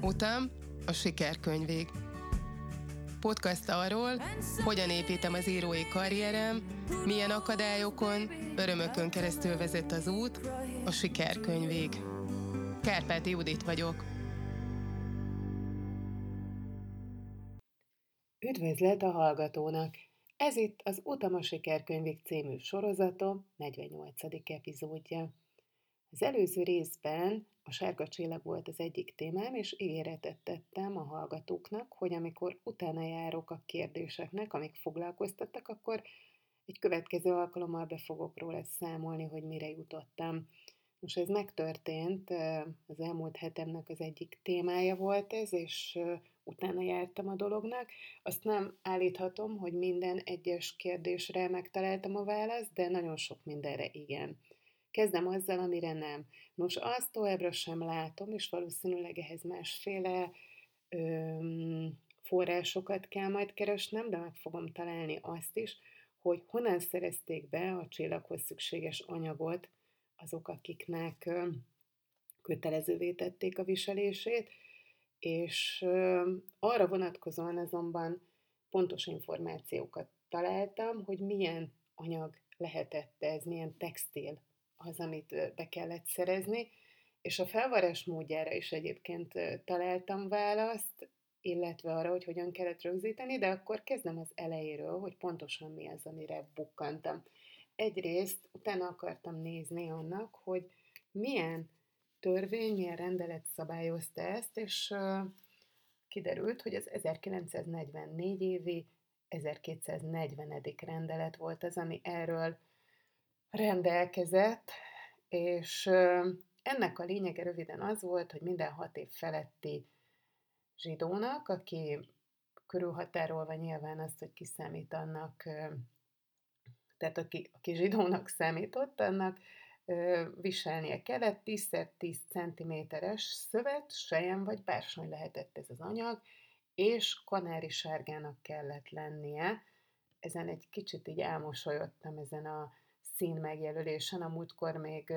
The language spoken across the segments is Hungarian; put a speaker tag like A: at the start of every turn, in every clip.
A: Utam a sikerkönyvég. Podcast arról, hogyan építem az írói karrierem, milyen akadályokon, örömökön keresztül vezet az út, a sikerkönyvég. Kárpáti Judit vagyok. Üdvözlet a hallgatónak! Ez itt az Utam a sikerkönyvig című sorozatom 48. epizódja. Az előző részben a sárga csillag volt az egyik témám, és ígéretet tettem a hallgatóknak, hogy amikor utána járok a kérdéseknek, amik foglalkoztattak, akkor egy következő alkalommal be fogok róla számolni, hogy mire jutottam. Most ez megtörtént, az elmúlt hetemnek az egyik témája volt ez, és utána jártam a dolognak. Azt nem állíthatom, hogy minden egyes kérdésre megtaláltam a választ, de nagyon sok mindenre igen. Kezdem azzal, amire nem. Nos, azt továbbra sem látom, és valószínűleg ehhez másféle öm, forrásokat kell majd keresnem, de meg fogom találni azt is, hogy honnan szerezték be a csillaghoz szükséges anyagot azok, akiknek öm, kötelezővé tették a viselését, és arra vonatkozóan azonban pontos információkat találtam, hogy milyen anyag lehetett ez, milyen textil az, amit be kellett szerezni, és a felvarás módjára is egyébként találtam választ, illetve arra, hogy hogyan kellett rögzíteni, de akkor kezdem az elejéről, hogy pontosan mi az, amire bukkantam. Egyrészt utána akartam nézni annak, hogy milyen törvény, milyen rendelet szabályozta ezt, és kiderült, hogy az 1944 évi 1240. rendelet volt az, ami erről rendelkezett, és ennek a lényege röviden az volt, hogy minden hat év feletti zsidónak, aki körülhatárolva nyilván azt, hogy kiszámít annak, tehát aki, aki zsidónak számított, annak viselnie kellett 10x10 cm-es szövet, sejem vagy bársony lehetett ez az anyag, és kanári sárgának kellett lennie. Ezen egy kicsit így elmosolyodtam ezen a szín megjelölésen. A múltkor még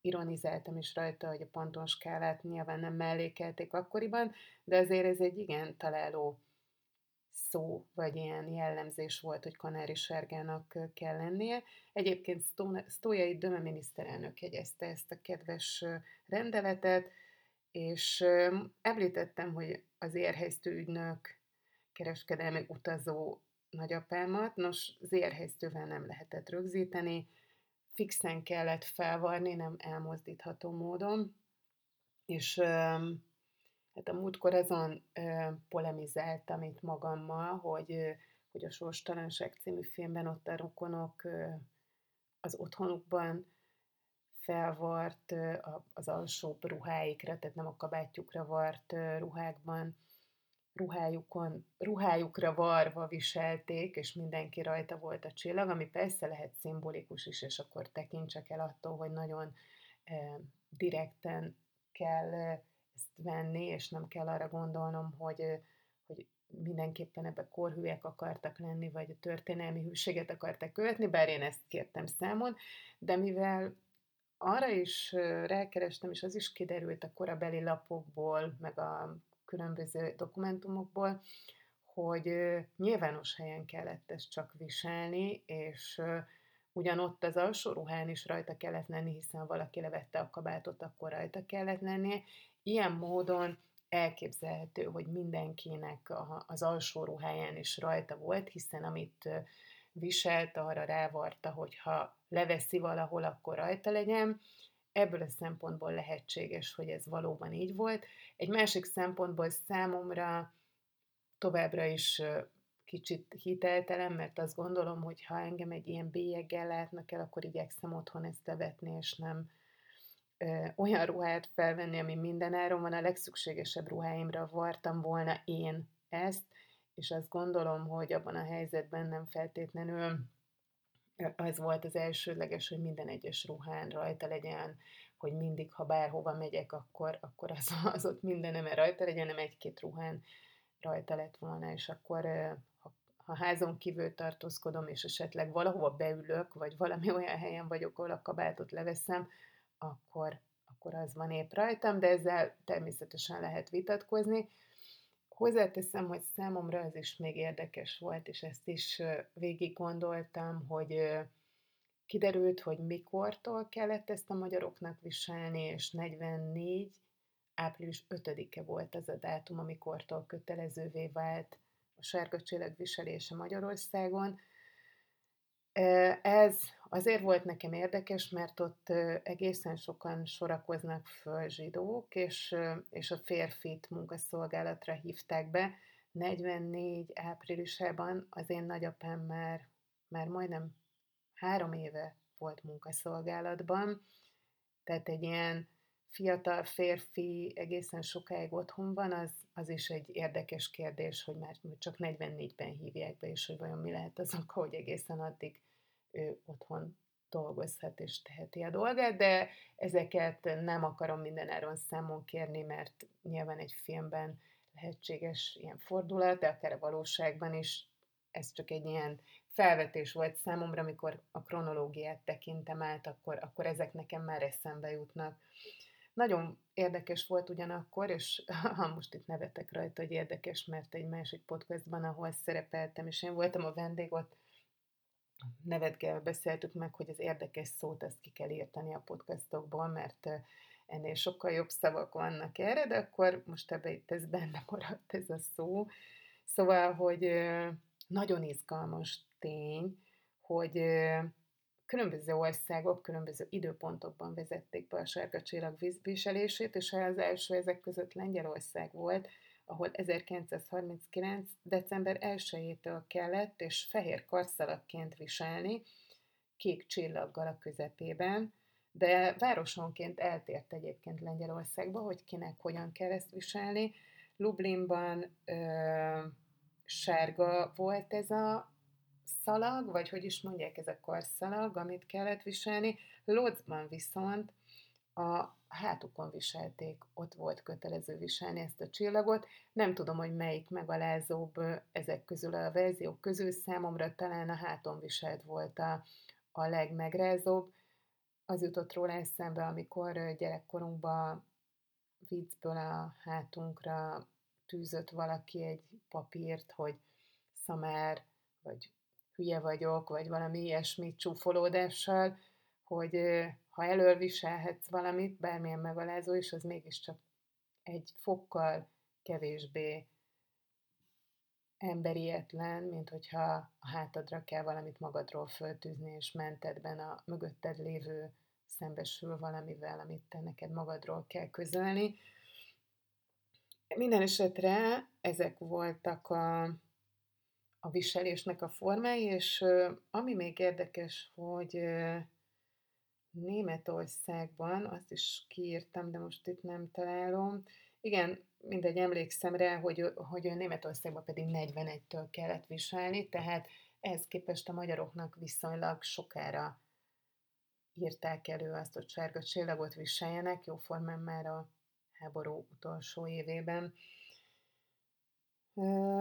A: ironizáltam is rajta, hogy a Panton skálát nyilván nem mellékelték akkoriban, de azért ez egy igen találó szó, vagy ilyen jellemzés volt, hogy kanári sárgának kell lennie. Egyébként Sztójai Döme miniszterelnök jegyezte ezt a kedves rendeletet, és említettem, hogy az érhelyztő ügynök kereskedelmi utazó nagyapámat, nos, zérhelyztővel nem lehetett rögzíteni, fixen kellett felvarni, nem elmozdítható módon, és hát a múltkor azon polemizáltam itt magammal, hogy, hogy a Sorstalanság című filmben ott a rokonok az otthonukban felvart az alsóbb ruháikra, tehát nem a kabátjukra vart ruhákban ruhájukon, ruhájukra varva viselték, és mindenki rajta volt a csillag, ami persze lehet szimbolikus is, és akkor tekintsek el attól, hogy nagyon eh, direkten kell ezt venni, és nem kell arra gondolnom, hogy, hogy mindenképpen ebbe korhűek akartak lenni, vagy a történelmi hűséget akartak követni, bár én ezt kértem számon, de mivel arra is rákerestem, és az is kiderült a korabeli lapokból, meg a különböző dokumentumokból, hogy nyilvános helyen kellett ezt csak viselni, és ugyanott az alsó ruhán is rajta kellett lenni, hiszen valaki levette a kabátot, akkor rajta kellett lennie. Ilyen módon elképzelhető, hogy mindenkinek az alsó ruháján is rajta volt, hiszen amit viselt, arra rávarta, hogy ha leveszi valahol, akkor rajta legyen, Ebből a szempontból lehetséges, hogy ez valóban így volt. Egy másik szempontból számomra továbbra is kicsit hiteltelen, mert azt gondolom, hogy ha engem egy ilyen bélyeggel látnak el, akkor igyekszem otthon ezt levetni, és nem ö, olyan ruhát felvenni, ami minden áron van. A legszükségesebb ruháimra vartam volna én ezt, és azt gondolom, hogy abban a helyzetben nem feltétlenül az volt az elsődleges, hogy minden egyes ruhán rajta legyen, hogy mindig, ha bárhova megyek, akkor, akkor az, az ott mindenem rajta legyen, nem egy-két ruhán rajta lett volna, és akkor ha, házon kívül tartózkodom, és esetleg valahova beülök, vagy valami olyan helyen vagyok, ahol a kabátot leveszem, akkor, akkor az van épp rajtam, de ezzel természetesen lehet vitatkozni. Hozzáteszem, hogy számomra ez is még érdekes volt, és ezt is végig gondoltam, hogy kiderült, hogy mikortól kellett ezt a magyaroknak viselni, és 44 április 5-e volt az a dátum, amikortól kötelezővé vált a sárga viselése Magyarországon. Ez azért volt nekem érdekes, mert ott egészen sokan sorakoznak föl zsidók, és, és a férfit munkaszolgálatra hívták be. 44 áprilisában az én nagyapám már, már majdnem három éve volt munkaszolgálatban, tehát egy ilyen fiatal férfi egészen sokáig otthon van, az, az is egy érdekes kérdés, hogy már csak 44-ben hívják be, és hogy vajon mi lehet az oka, hogy egészen addig ő otthon dolgozhat és teheti a dolgát, de ezeket nem akarom mindenáron számon kérni, mert nyilván egy filmben lehetséges ilyen fordulat, de akár a valóságban is ez csak egy ilyen felvetés volt számomra, amikor a kronológiát tekintem át, akkor, akkor ezek nekem már eszembe jutnak. Nagyon érdekes volt ugyanakkor, és ha most itt nevetek rajta, hogy érdekes, mert egy másik podcastban, ahol szerepeltem, és én voltam a vendég, ott nevetgel beszéltük meg, hogy az érdekes szót ezt ki kell érteni a podcastokból, mert ennél sokkal jobb szavak vannak erre, de akkor most ebbe itt ez benne maradt ez a szó. Szóval, hogy nagyon izgalmas tény, hogy különböző országok különböző időpontokban vezették be a sárga csillag viselését, és az első ezek között Lengyelország volt, ahol 1939. december 1-től kellett és fehér karszalagként viselni, kék csillaggal a közepében, de városonként eltért egyébként Lengyelországba, hogy kinek hogyan kell ezt viselni. Lublinban ö, sárga volt ez a szalag, vagy hogy is mondják, ez a karszalag, amit kellett viselni. Lodzban viszont a hátukon viselték, ott volt kötelező viselni ezt a csillagot. Nem tudom, hogy melyik megalázóbb ezek közül a verziók közül, számomra talán a háton viselt volt a, a legmegrázóbb. Az jutott róla eszembe, amikor gyerekkorunkban viccből a hátunkra tűzött valaki egy papírt, hogy szamár, vagy hülye vagyok, vagy valami ilyesmi csúfolódással, hogy ha elől viselhetsz valamit, bármilyen megalázó is, az mégiscsak egy fokkal kevésbé emberietlen, mint hogyha a hátadra kell valamit magadról föltűzni, és mentedben a mögötted lévő szembesül valamivel, amit te neked magadról kell közölni. Minden esetre ezek voltak a, a viselésnek a formái, és ami még érdekes, hogy Németországban, azt is kiírtam, de most itt nem találom. Igen, mindegy, emlékszem rá, hogy, hogy Németországban pedig 41-től kellett viselni, tehát ehhez képest a magyaroknak viszonylag sokára írták elő azt, hogy sárga csillagot viseljenek, jóformán már a háború utolsó évében.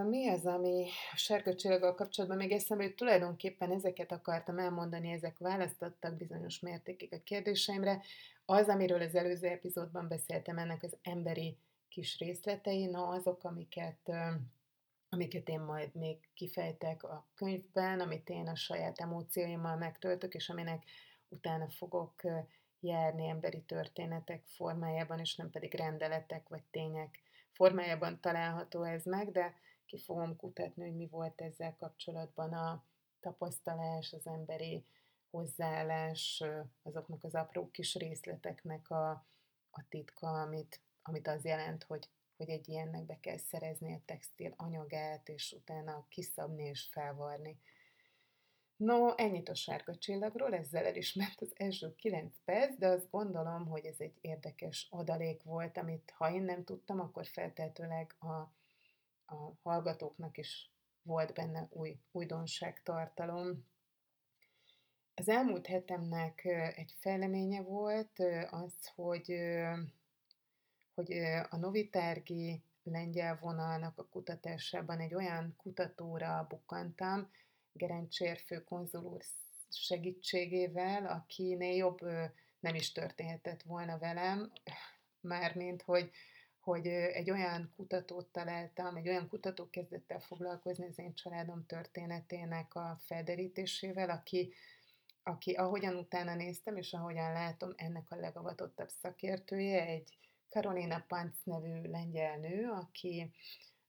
A: Mi az, ami a sárga kapcsolatban még eszembe hogy tulajdonképpen ezeket akartam elmondani, ezek választottak bizonyos mértékig a kérdéseimre. Az, amiről az előző epizódban beszéltem, ennek az emberi kis részletei, na azok, amiket, amiket én majd még kifejtek a könyvben, amit én a saját emócióimmal megtöltök, és aminek utána fogok járni emberi történetek formájában, és nem pedig rendeletek vagy tények formájában található ez meg, de ki fogom kutatni, hogy mi volt ezzel kapcsolatban a tapasztalás, az emberi hozzáállás, azoknak az apró kis részleteknek a, a titka, amit, amit az jelent, hogy, hogy egy ilyennek be kell szerezni a textil anyagát, és utána kiszabni és felvarni. No, ennyit a sárga csillagról, ezzel el is ment az első 9 perc, de azt gondolom, hogy ez egy érdekes adalék volt, amit ha én nem tudtam, akkor feltétlenül a, a hallgatóknak is volt benne új újdonságtartalom. Az elmúlt hetemnek egy fejleménye volt az, hogy, hogy a Novitárgi lengyel vonalnak a kutatásában egy olyan kutatóra bukkantam, Gerencsér főkonzul úr segítségével, akinél jobb nem is történhetett volna velem, mármint, hogy, hogy egy olyan kutatót találtam, egy olyan kutató kezdett el foglalkozni az én családom történetének a felderítésével, aki, aki ahogyan utána néztem, és ahogyan látom, ennek a legavatottabb szakértője, egy Karolina Panc nevű lengyel nő, aki,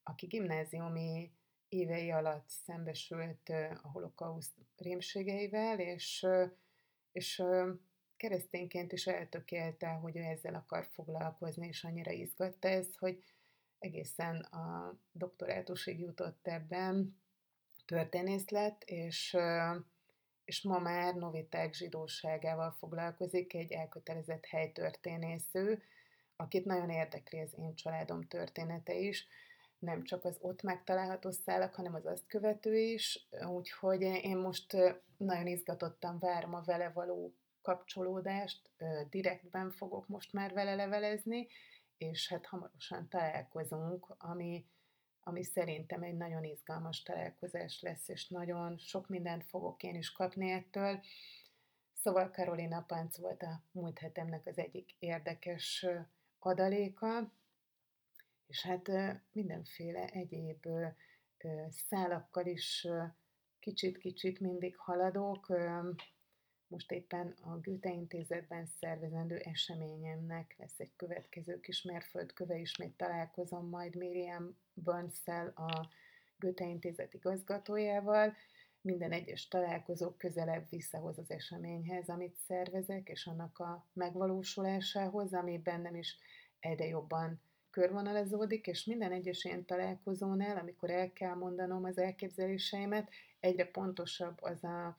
A: aki gimnáziumi évei alatt szembesült a holokauszt rémségeivel, és, és keresztényként is eltökélte, hogy ő ezzel akar foglalkozni, és annyira izgatta ez, hogy egészen a doktorátusig jutott ebben, történész lett, és, és ma már noviták zsidóságával foglalkozik, egy elkötelezett helytörténésző, akit nagyon érdekli az én családom története is, nem csak az ott megtalálható szálak, hanem az azt követő is, úgyhogy én most nagyon izgatottan várom a vele való kapcsolódást, direktben fogok most már vele levelezni, és hát hamarosan találkozunk, ami, ami szerintem egy nagyon izgalmas találkozás lesz, és nagyon sok mindent fogok én is kapni ettől. Szóval Karolina Panc volt a múlt hetemnek az egyik érdekes adaléka, és hát mindenféle egyéb szálakkal is kicsit-kicsit mindig haladok. Most éppen a Goethe Intézetben szervezendő eseményemnek lesz egy következő kis mérföldköve, ismét találkozom majd Miriam burns a Goethe Intézet igazgatójával. Minden egyes találkozó közelebb visszahoz az eseményhez, amit szervezek, és annak a megvalósulásához, ami bennem is egyre jobban körvonalazódik, és minden egyes ilyen találkozónál, amikor el kell mondanom az elképzeléseimet, egyre pontosabb az a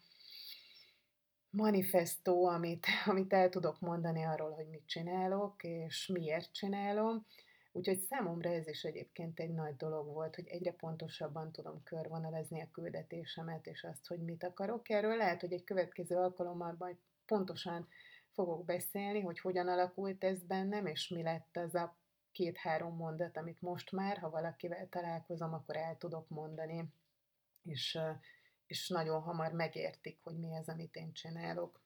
A: manifestó, amit, amit el tudok mondani arról, hogy mit csinálok, és miért csinálom. Úgyhogy számomra ez is egyébként egy nagy dolog volt, hogy egyre pontosabban tudom körvonalazni a küldetésemet, és azt, hogy mit akarok. Erről lehet, hogy egy következő alkalommal majd pontosan fogok beszélni, hogy hogyan alakult ez bennem, és mi lett az a két-három mondat, amit most már, ha valakivel találkozom, akkor el tudok mondani, és, és nagyon hamar megértik, hogy mi az, amit én csinálok.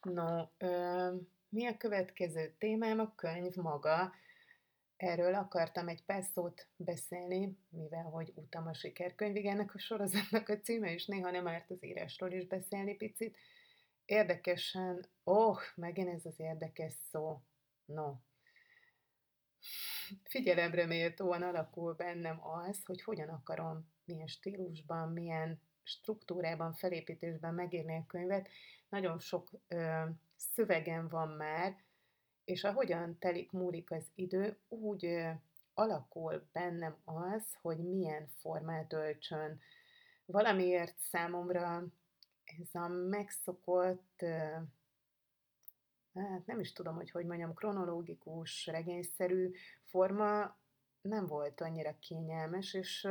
A: No, mi a következő témám? A könyv maga. Erről akartam egy pár szót beszélni, mivel hogy utam a sikerkönyvig ennek a sorozatnak a címe, és néha nem árt az írásról is beszélni picit. Érdekesen, oh, megint ez az érdekes szó. No, figyelemre méltóan alakul bennem az, hogy hogyan akarom, milyen stílusban, milyen struktúrában, felépítésben megírni a könyvet. Nagyon sok ö, szövegem van már, és ahogyan telik, múlik az idő, úgy ö, alakul bennem az, hogy milyen formát öltsön. Valamiért számomra ez a megszokott hát nem is tudom, hogy hogy mondjam, kronológikus, regényszerű forma nem volt annyira kényelmes, és,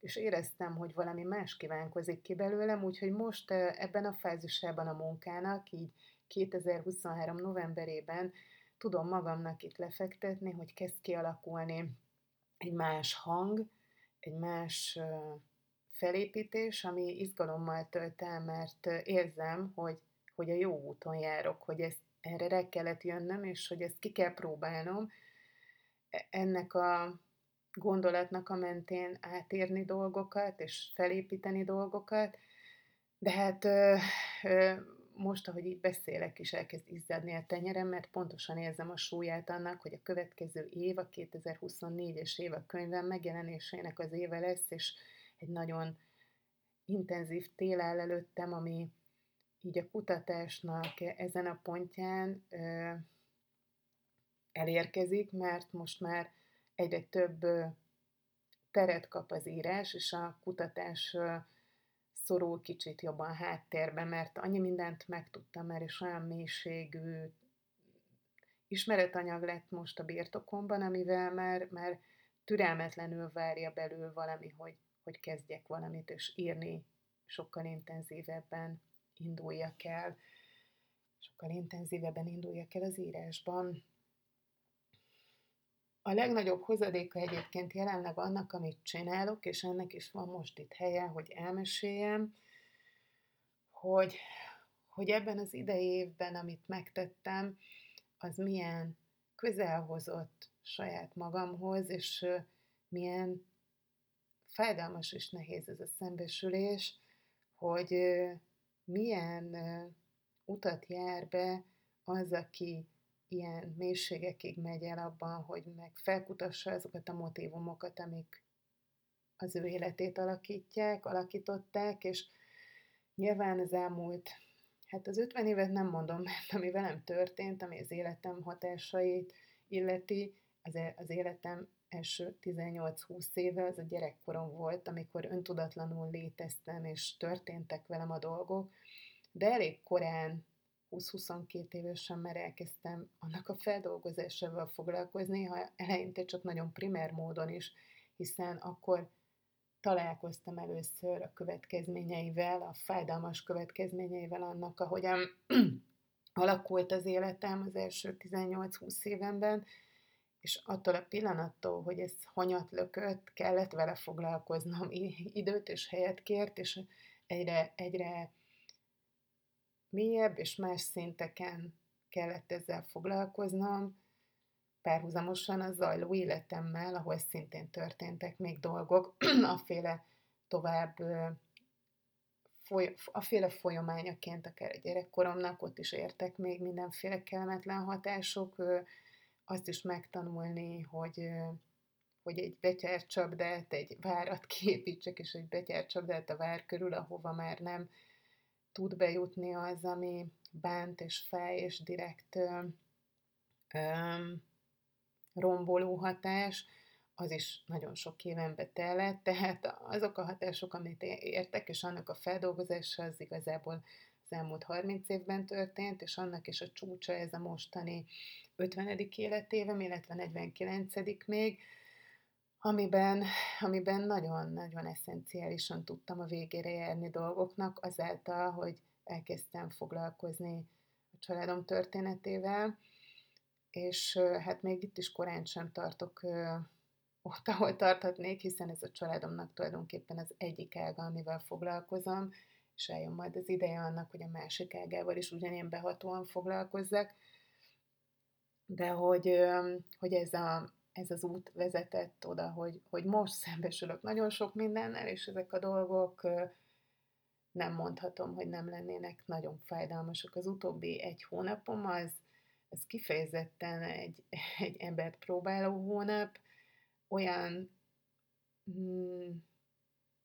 A: és éreztem, hogy valami más kívánkozik ki belőlem, úgyhogy most ebben a fázisában a munkának, így 2023. novemberében tudom magamnak itt lefektetni, hogy kezd kialakulni egy más hang, egy más felépítés, ami izgalommal tölt el, mert érzem, hogy, hogy a jó úton járok, hogy ezt erre rá kellett jönnöm, és hogy ezt ki kell próbálnom, e, ennek a gondolatnak a mentén átérni dolgokat, és felépíteni dolgokat, de hát ö, ö, most, ahogy így beszélek, is elkezd izzadni a tenyerem, mert pontosan érzem a súlyát annak, hogy a következő év, a 2024-es év a könyvem megjelenésének az éve lesz, és egy nagyon intenzív tél áll előttem, ami, így a kutatásnak ezen a pontján elérkezik, mert most már egyre több teret kap az írás, és a kutatás szorul kicsit jobban háttérbe, mert annyi mindent megtudtam már, és olyan mélységű ismeretanyag lett most a birtokomban, amivel már, már türelmetlenül várja belül valami, hogy, hogy kezdjek valamit, és írni sokkal intenzívebben induljak el, sokkal intenzívebben induljak el az írásban. a legnagyobb hozadéka egyébként jelenleg annak, amit csinálok, és ennek is van most itt helye, hogy elmeséljem, hogy, hogy ebben az idei évben, amit megtettem, az milyen közel hozott saját magamhoz, és milyen fájdalmas és nehéz ez a szembesülés, hogy milyen utat jár be az, aki ilyen mélységekig megy el abban, hogy meg felkutassa azokat a motivumokat, amik az ő életét alakítják, alakították, és nyilván az elmúlt, hát az 50 évet nem mondom, mert ami velem történt, ami az életem hatásait illeti, az, az életem első 18-20 éve, az a gyerekkorom volt, amikor öntudatlanul léteztem, és történtek velem a dolgok, de elég korán 20-22 évesen már elkezdtem annak a feldolgozásával foglalkozni, ha eleinte csak nagyon primer módon is, hiszen akkor találkoztam először a következményeivel, a fájdalmas következményeivel annak, ahogyan alakult az életem az első 18-20 évenben, és attól a pillanattól, hogy ez hanyat lökött, kellett vele foglalkoznom, időt és helyet kért, és egyre, egyre mélyebb és más szinteken kellett ezzel foglalkoznom, párhuzamosan a zajló életemmel, ahol szintén történtek még dolgok, aféle tovább foly, féle folyamányaként, akár a gyerekkoromnak, ott is értek még mindenféle kellemetlen hatások, azt is megtanulni, hogy, hogy egy betyárcsapdát, egy várat képítsek, és egy betyárcsapdát a vár körül, ahova már nem tud bejutni az, ami bánt és fáj, és direkt ö, romboló hatás, az is nagyon sok éven betellett, tehát azok a hatások, amit értek, és annak a feldolgozása az igazából az elmúlt 30 évben történt, és annak is a csúcsa ez a mostani 50. életévem, illetve 49. még, amiben, amiben nagyon-nagyon eszenciálisan tudtam a végére járni dolgoknak, azáltal, hogy elkezdtem foglalkozni a családom történetével, és hát még itt is korán sem tartok ott, ahol tarthatnék, hiszen ez a családomnak tulajdonképpen az egyik ága, amivel foglalkozom, és eljön majd az ideje annak, hogy a másik ágával is ugyanilyen behatóan foglalkozzak, de hogy, hogy ez, a, ez az út vezetett oda, hogy, hogy most szembesülök nagyon sok mindennel, és ezek a dolgok nem mondhatom, hogy nem lennének nagyon fájdalmasak. Az utóbbi egy hónapom az, ez kifejezetten egy, egy embert próbáló hónap, olyan, mm,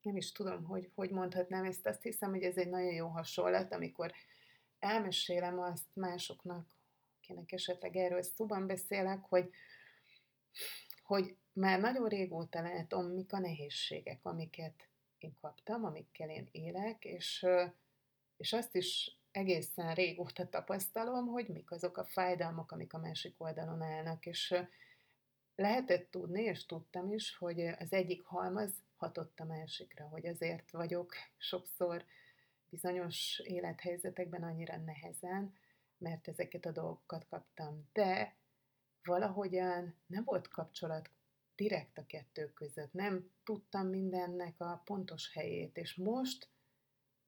A: nem is tudom, hogy, hogy mondhatnám ezt, azt hiszem, hogy ez egy nagyon jó hasonlat, amikor elmesélem azt másoknak, akinek esetleg erről szóban beszélek, hogy, hogy már nagyon régóta látom, mik a nehézségek, amiket én kaptam, amikkel én élek, és, és azt is egészen régóta tapasztalom, hogy mik azok a fájdalmak, amik a másik oldalon állnak, és lehetett tudni, és tudtam is, hogy az egyik halmaz hatott a másikra, hogy azért vagyok sokszor bizonyos élethelyzetekben annyira nehezen, mert ezeket a dolgokat kaptam. De valahogyan nem volt kapcsolat direkt a kettő között, nem tudtam mindennek a pontos helyét, és most,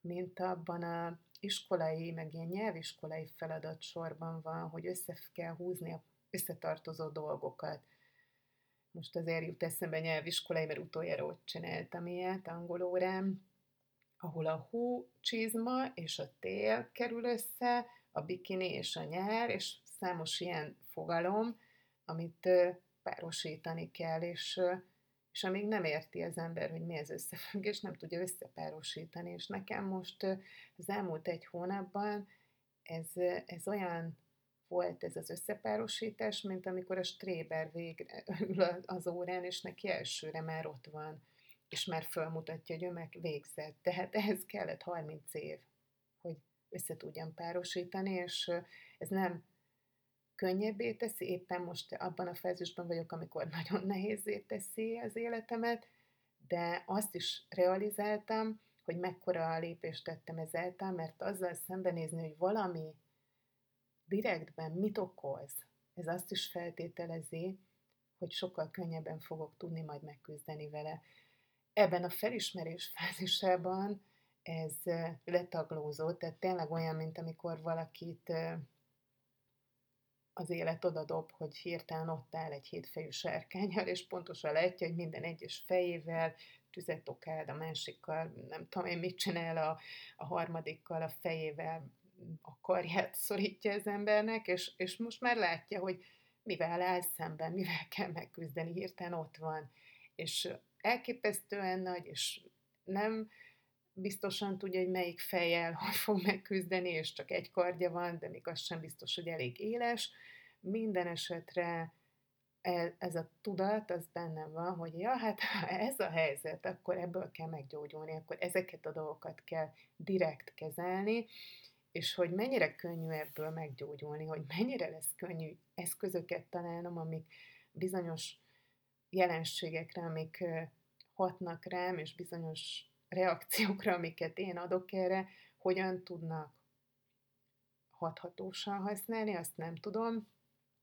A: mint abban a iskolai, meg ilyen nyelviskolai feladat sorban van, hogy össze kell húzni a összetartozó dolgokat. Most azért jut eszembe nyelviskolai, mert utoljára ott csináltam ilyet angol órán, ahol a hú csizma és a tél kerül össze, a bikini és a nyár, és számos ilyen fogalom, amit párosítani kell, és, és amíg nem érti az ember, hogy mi az összefüggés, nem tudja összepárosítani. És nekem most az elmúlt egy hónapban ez, ez olyan volt ez az összepárosítás, mint amikor a stréber végre ül az órán, és neki elsőre már ott van, és már felmutatja, hogy ő meg végzett. Tehát ehhez kellett 30 év, hogy össze tudjam párosítani, és ez nem könnyebbé teszi, éppen most abban a fázisban vagyok, amikor nagyon nehézé teszi az életemet, de azt is realizáltam, hogy mekkora a lépést tettem ezáltal, mert azzal szembenézni, hogy valami direktben mit okoz, ez azt is feltételezi, hogy sokkal könnyebben fogok tudni majd megküzdeni vele. Ebben a felismerés fázisában ez letaglózott, tehát tényleg olyan, mint amikor valakit az élet odadob, hogy hirtelen ott áll egy hétfejű sárkányal, és pontosan látja, hogy minden egyes fejével tüzet okád, a másikkal nem tudom én mit csinál, a, a harmadikkal a fejével a karját szorítja az embernek, és, és most már látja, hogy mivel áll szemben, mivel kell megküzdeni, hirtelen ott van. És elképesztően nagy, és nem biztosan tudja, hogy melyik fejjel hogy fog megküzdeni, és csak egy kardja van, de még az sem biztos, hogy elég éles. Minden esetre e, ez a tudat, az bennem van, hogy ja, hát ha ez a helyzet, akkor ebből kell meggyógyulni, akkor ezeket a dolgokat kell direkt kezelni, és hogy mennyire könnyű ebből meggyógyulni, hogy mennyire lesz könnyű eszközöket találnom, amik bizonyos jelenségekre, amik hatnak rám, és bizonyos reakciókra, amiket én adok erre, hogyan tudnak hathatósan használni, azt nem tudom,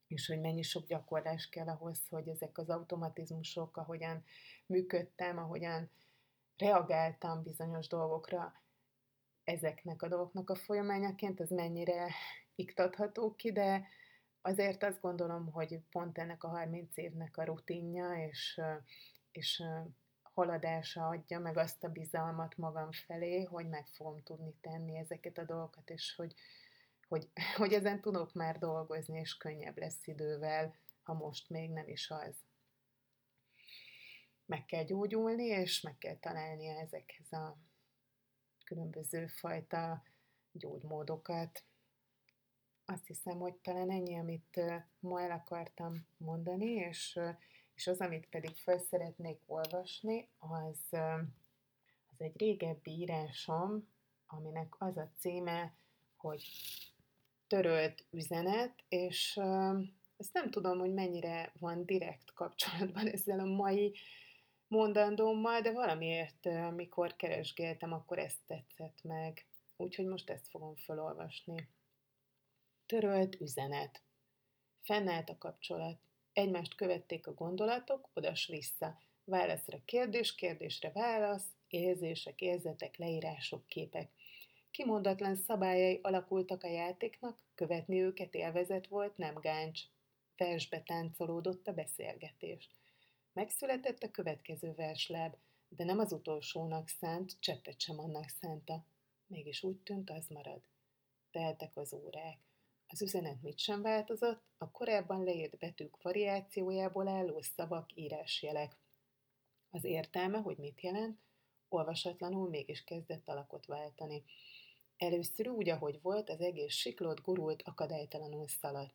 A: és hogy mennyi sok gyakorlás kell ahhoz, hogy ezek az automatizmusok, ahogyan működtem, ahogyan reagáltam bizonyos dolgokra, ezeknek a dolgoknak a folyamányaként, az mennyire iktatható ki, de azért azt gondolom, hogy pont ennek a 30 évnek a rutinja, és, és haladása adja meg azt a bizalmat magam felé, hogy meg fogom tudni tenni ezeket a dolgokat, és hogy, hogy, hogy ezen tudok már dolgozni, és könnyebb lesz idővel, ha most még nem is az. Meg kell gyógyulni, és meg kell találnia ezekhez a különböző fajta gyógymódokat. Azt hiszem, hogy talán ennyi, amit ma el akartam mondani, és és az, amit pedig fel szeretnék olvasni, az, az egy régebbi írásom, aminek az a címe, hogy törölt üzenet, és ezt nem tudom, hogy mennyire van direkt kapcsolatban ezzel a mai mondandómmal, de valamiért, amikor keresgéltem, akkor ezt tetszett meg. Úgyhogy most ezt fogom felolvasni. Törölt üzenet. Fennállt a kapcsolat. Egymást követték a gondolatok, odas vissza. Válaszra kérdés, kérdésre válasz, érzések, érzetek, leírások, képek. Kimondatlan szabályai alakultak a játéknak, követni őket élvezet volt, nem gáncs. Versbe táncolódott a beszélgetés. Megszületett a következő versláb, de nem az utolsónak szánt, cseppet sem annak szánta. Mégis úgy tűnt, az marad. Teltek az órák. Az üzenet mit sem változott, a korábban leírt betűk variációjából álló szavak, írásjelek. Az értelme, hogy mit jelent, olvasatlanul mégis kezdett alakot váltani. Először úgy, ahogy volt, az egész siklott, gurult, akadálytalanul szaladt.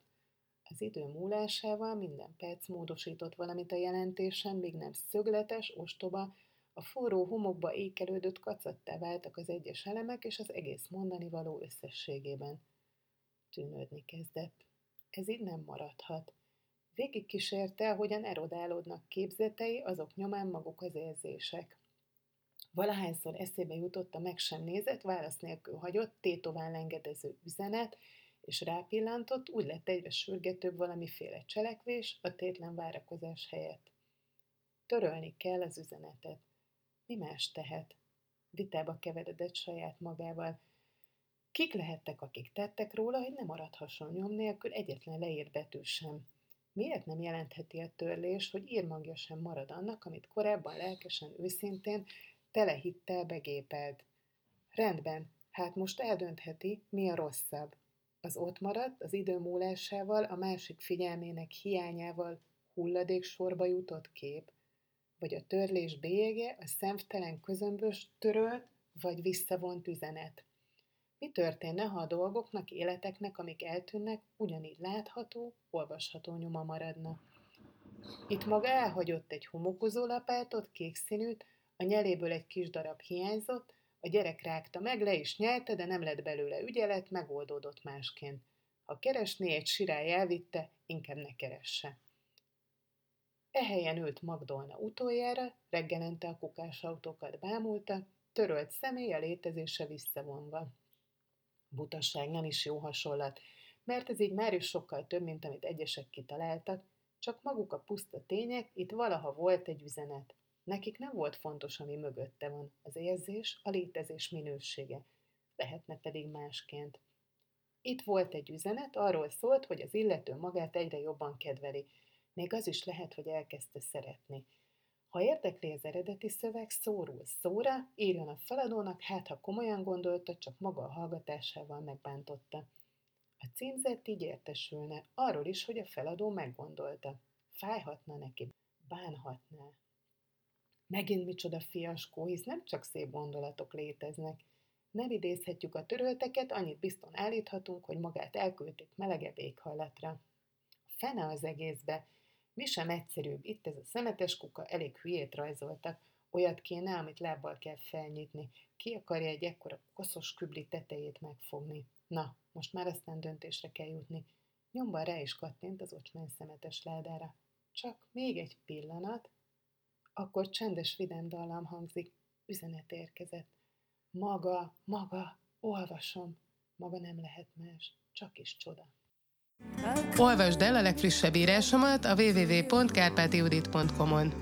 A: Az idő múlásával minden perc módosított valamit a jelentésen, míg nem szögletes, ostoba, a forró homokba ékelődött kacattá váltak az egyes elemek és az egész mondani való összességében tűnődni kezdett. Ez így nem maradhat. Végig kísérte, hogyan erodálódnak képzetei, azok nyomán maguk az érzések. Valahányszor eszébe jutott a meg sem nézett, válasz nélkül hagyott, tétován engedező üzenet, és rápillantott, úgy lett egyre sürgetőbb valamiféle cselekvés a tétlen várakozás helyett. Törölni kell az üzenetet. Mi más tehet? Vitába keveredett saját magával. Kik lehettek, akik tettek róla, hogy nem maradhasson nyom nélkül egyetlen leírt betű sem? Miért nem jelentheti a törlés, hogy írmagja sem marad annak, amit korábban lelkesen, őszintén, telehittel begépelt? Rendben, hát most eldöntheti, mi a rosszabb. Az ott maradt, az idő múlásával, a másik figyelmének hiányával hulladék sorba jutott kép, vagy a törlés bélyege, a szemtelen közömbös törölt, vagy visszavont üzenet. Mi történne, ha a dolgoknak, életeknek, amik eltűnnek, ugyanígy látható, olvasható nyoma maradna? Itt maga elhagyott egy homokozó lapátot, kék színűt, a nyeléből egy kis darab hiányzott, a gyerek rágta meg, le is nyelte, de nem lett belőle ügyelet, megoldódott másként. Ha keresné, egy sirály elvitte, inkább ne keresse. Ehelyen ült Magdolna utoljára, reggelente a kukásautókat bámulta, törölt a létezése visszavonva. Butaság nem is jó hasonlat, mert ez így már is sokkal több, mint amit egyesek kitaláltak, csak maguk a puszta tények, itt valaha volt egy üzenet. Nekik nem volt fontos, ami mögötte van, az érzés, a létezés minősége. Lehetne pedig másként. Itt volt egy üzenet, arról szólt, hogy az illető magát egyre jobban kedveli. Még az is lehet, hogy elkezdte szeretni. Ha érdekli az eredeti szöveg, szórul szóra, írjon a feladónak, hát ha komolyan gondolta, csak maga a hallgatásával megbántotta. A címzett így értesülne, arról is, hogy a feladó meggondolta. Fájhatna neki, bánhatná. Megint micsoda fiaskó, hisz nem csak szép gondolatok léteznek. Nem idézhetjük a törölteket, annyit bizton állíthatunk, hogy magát elküldték melegebb éghajlatra. Fene az egészbe, mi sem egyszerűbb, itt ez a szemetes kuka, elég hülyét rajzoltak, olyat kéne, amit lábbal kell felnyitni. Ki akarja egy ekkora koszos kübli tetejét megfogni? Na, most már aztán döntésre kell jutni. Nyomban rá is kattint az ocsmány szemetes ládára. Csak még egy pillanat, akkor csendes vidám dallam hangzik, üzenet érkezett. Maga, maga, olvasom, maga nem lehet más, csak is csoda.
B: Olvasd el a legfrissebb írásomat a www.kárpátiudit.com-on.